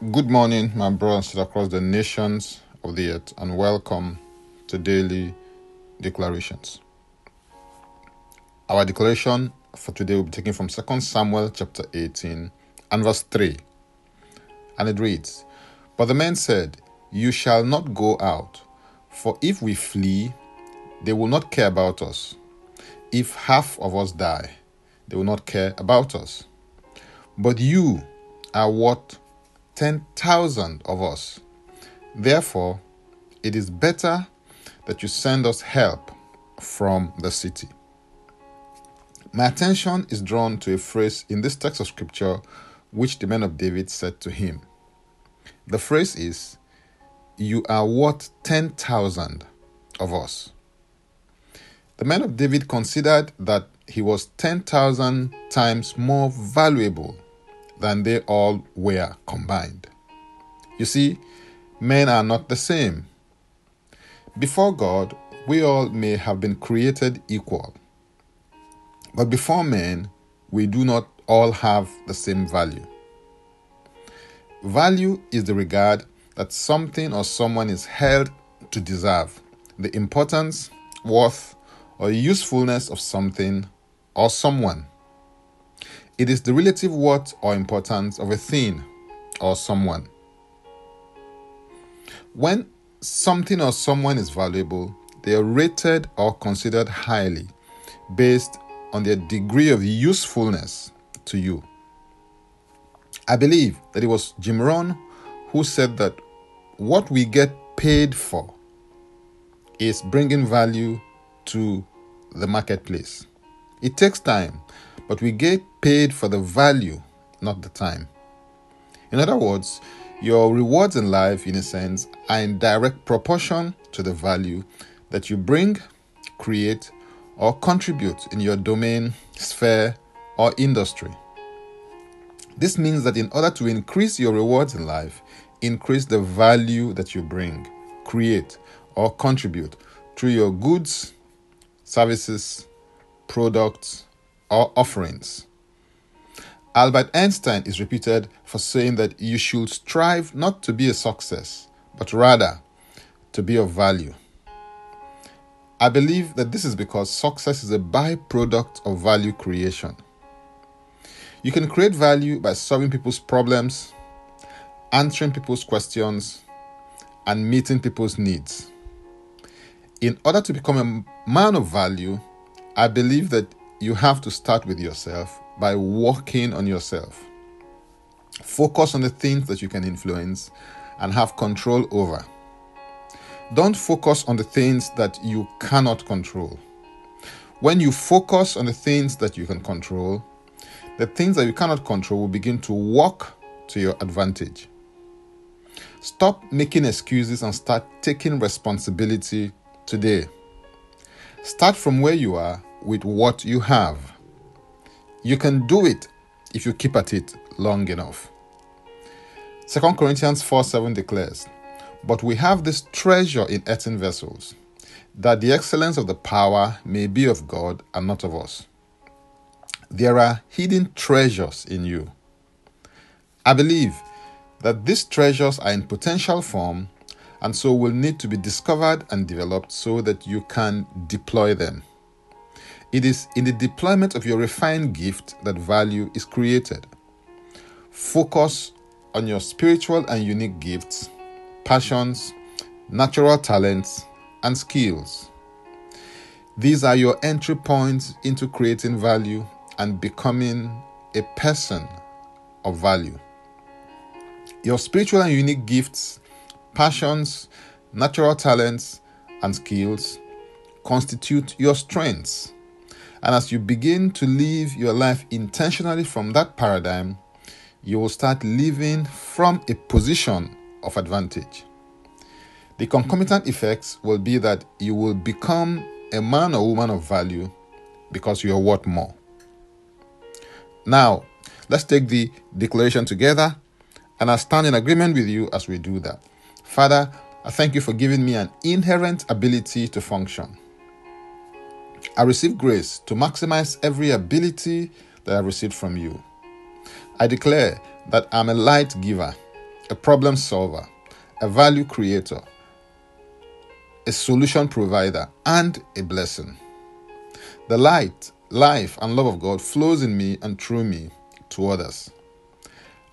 Good morning, my brothers across the nations of the earth, and welcome to Daily Declarations. Our declaration for today will be taken from 2 Samuel chapter 18 and verse 3. And it reads But the men said, You shall not go out, for if we flee, they will not care about us. If half of us die, they will not care about us. But you are what 10,000 of us. Therefore, it is better that you send us help from the city. My attention is drawn to a phrase in this text of scripture which the men of David said to him. The phrase is, You are worth 10,000 of us. The men of David considered that he was 10,000 times more valuable than they all were combined. You see, men are not the same. Before God, we all may have been created equal. But before men, we do not all have the same value. Value is the regard that something or someone is held to deserve, the importance, worth, or usefulness of something or someone. It is the relative worth or importance of a thing or someone. When something or someone is valuable, they are rated or considered highly based on their degree of usefulness to you. I believe that it was Jim Rohn who said that what we get paid for is bringing value to the marketplace. It takes time, but we get paid for the value, not the time. In other words, your rewards in life, in a sense, are in direct proportion to the value that you bring, create, or contribute in your domain, sphere, or industry. This means that in order to increase your rewards in life, increase the value that you bring, create, or contribute through your goods, services, products, or offerings. Albert Einstein is reputed for saying that you should strive not to be a success, but rather to be of value. I believe that this is because success is a byproduct of value creation. You can create value by solving people's problems, answering people's questions, and meeting people's needs. In order to become a man of value, I believe that you have to start with yourself by working on yourself. Focus on the things that you can influence and have control over. Don't focus on the things that you cannot control. When you focus on the things that you can control, the things that you cannot control will begin to work to your advantage. Stop making excuses and start taking responsibility today. Start from where you are with what you have. You can do it if you keep at it long enough. 2 Corinthians 4 7 declares, But we have this treasure in earthen vessels, that the excellence of the power may be of God and not of us. There are hidden treasures in you. I believe that these treasures are in potential form and so will need to be discovered and developed so that you can deploy them. It is in the deployment of your refined gift that value is created. Focus on your spiritual and unique gifts, passions, natural talents, and skills. These are your entry points into creating value and becoming a person of value. Your spiritual and unique gifts, passions, natural talents, and skills constitute your strengths and as you begin to live your life intentionally from that paradigm, you will start living from a position of advantage. The concomitant effects will be that you will become a man or woman of value because you are worth more. Now, let's take the declaration together, and I stand in agreement with you as we do that. Father, I thank you for giving me an inherent ability to function. I receive grace to maximize every ability that I received from you. I declare that I'm a light giver a problem solver, a value creator, a solution provider, and a blessing. The light, life, and love of God flows in me and through me to others.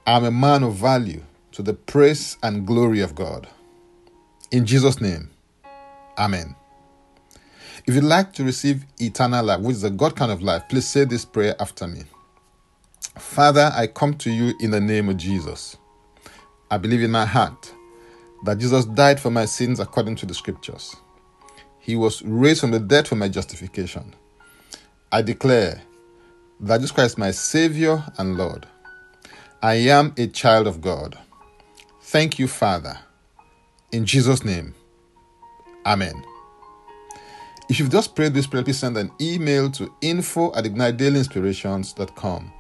I'm a man of value to the praise and glory of God. In Jesus' name, Amen. If you'd like to receive eternal life, which is a God kind of life, please say this prayer after me. Father, I come to you in the name of Jesus. I believe in my heart that Jesus died for my sins according to the scriptures. He was raised from the dead for my justification. I declare that Jesus Christ is my Savior and Lord. I am a child of God. Thank you, Father. In Jesus' name, Amen. If you've just prayed this prayer, please send an email to info at ignitedailyinspirations.com.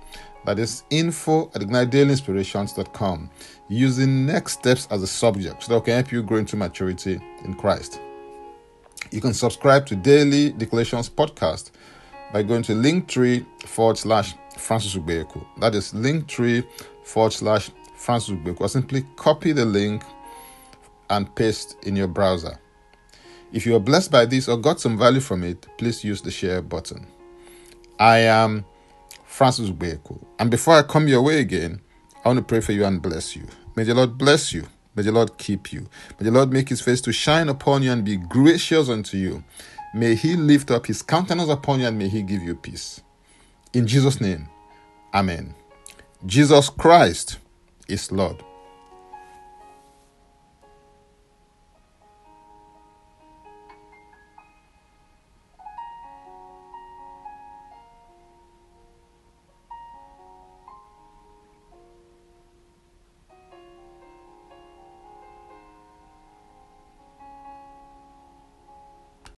That is info at ignitedailyinspirations.com using next steps as a subject so that can help you grow into maturity in Christ. You can subscribe to Daily Declarations Podcast by going to linktree forward slash Francis Ubeku. That is linktree forward slash Francis Ubeku. Or simply copy the link and paste in your browser. If you are blessed by this or got some value from it, please use the share button. I am Francis Ubeku. And before I come your way again, I want to pray for you and bless you. May the Lord bless you. May the Lord keep you. May the Lord make his face to shine upon you and be gracious unto you. May he lift up his countenance upon you and may he give you peace. In Jesus' name, Amen. Jesus Christ is Lord.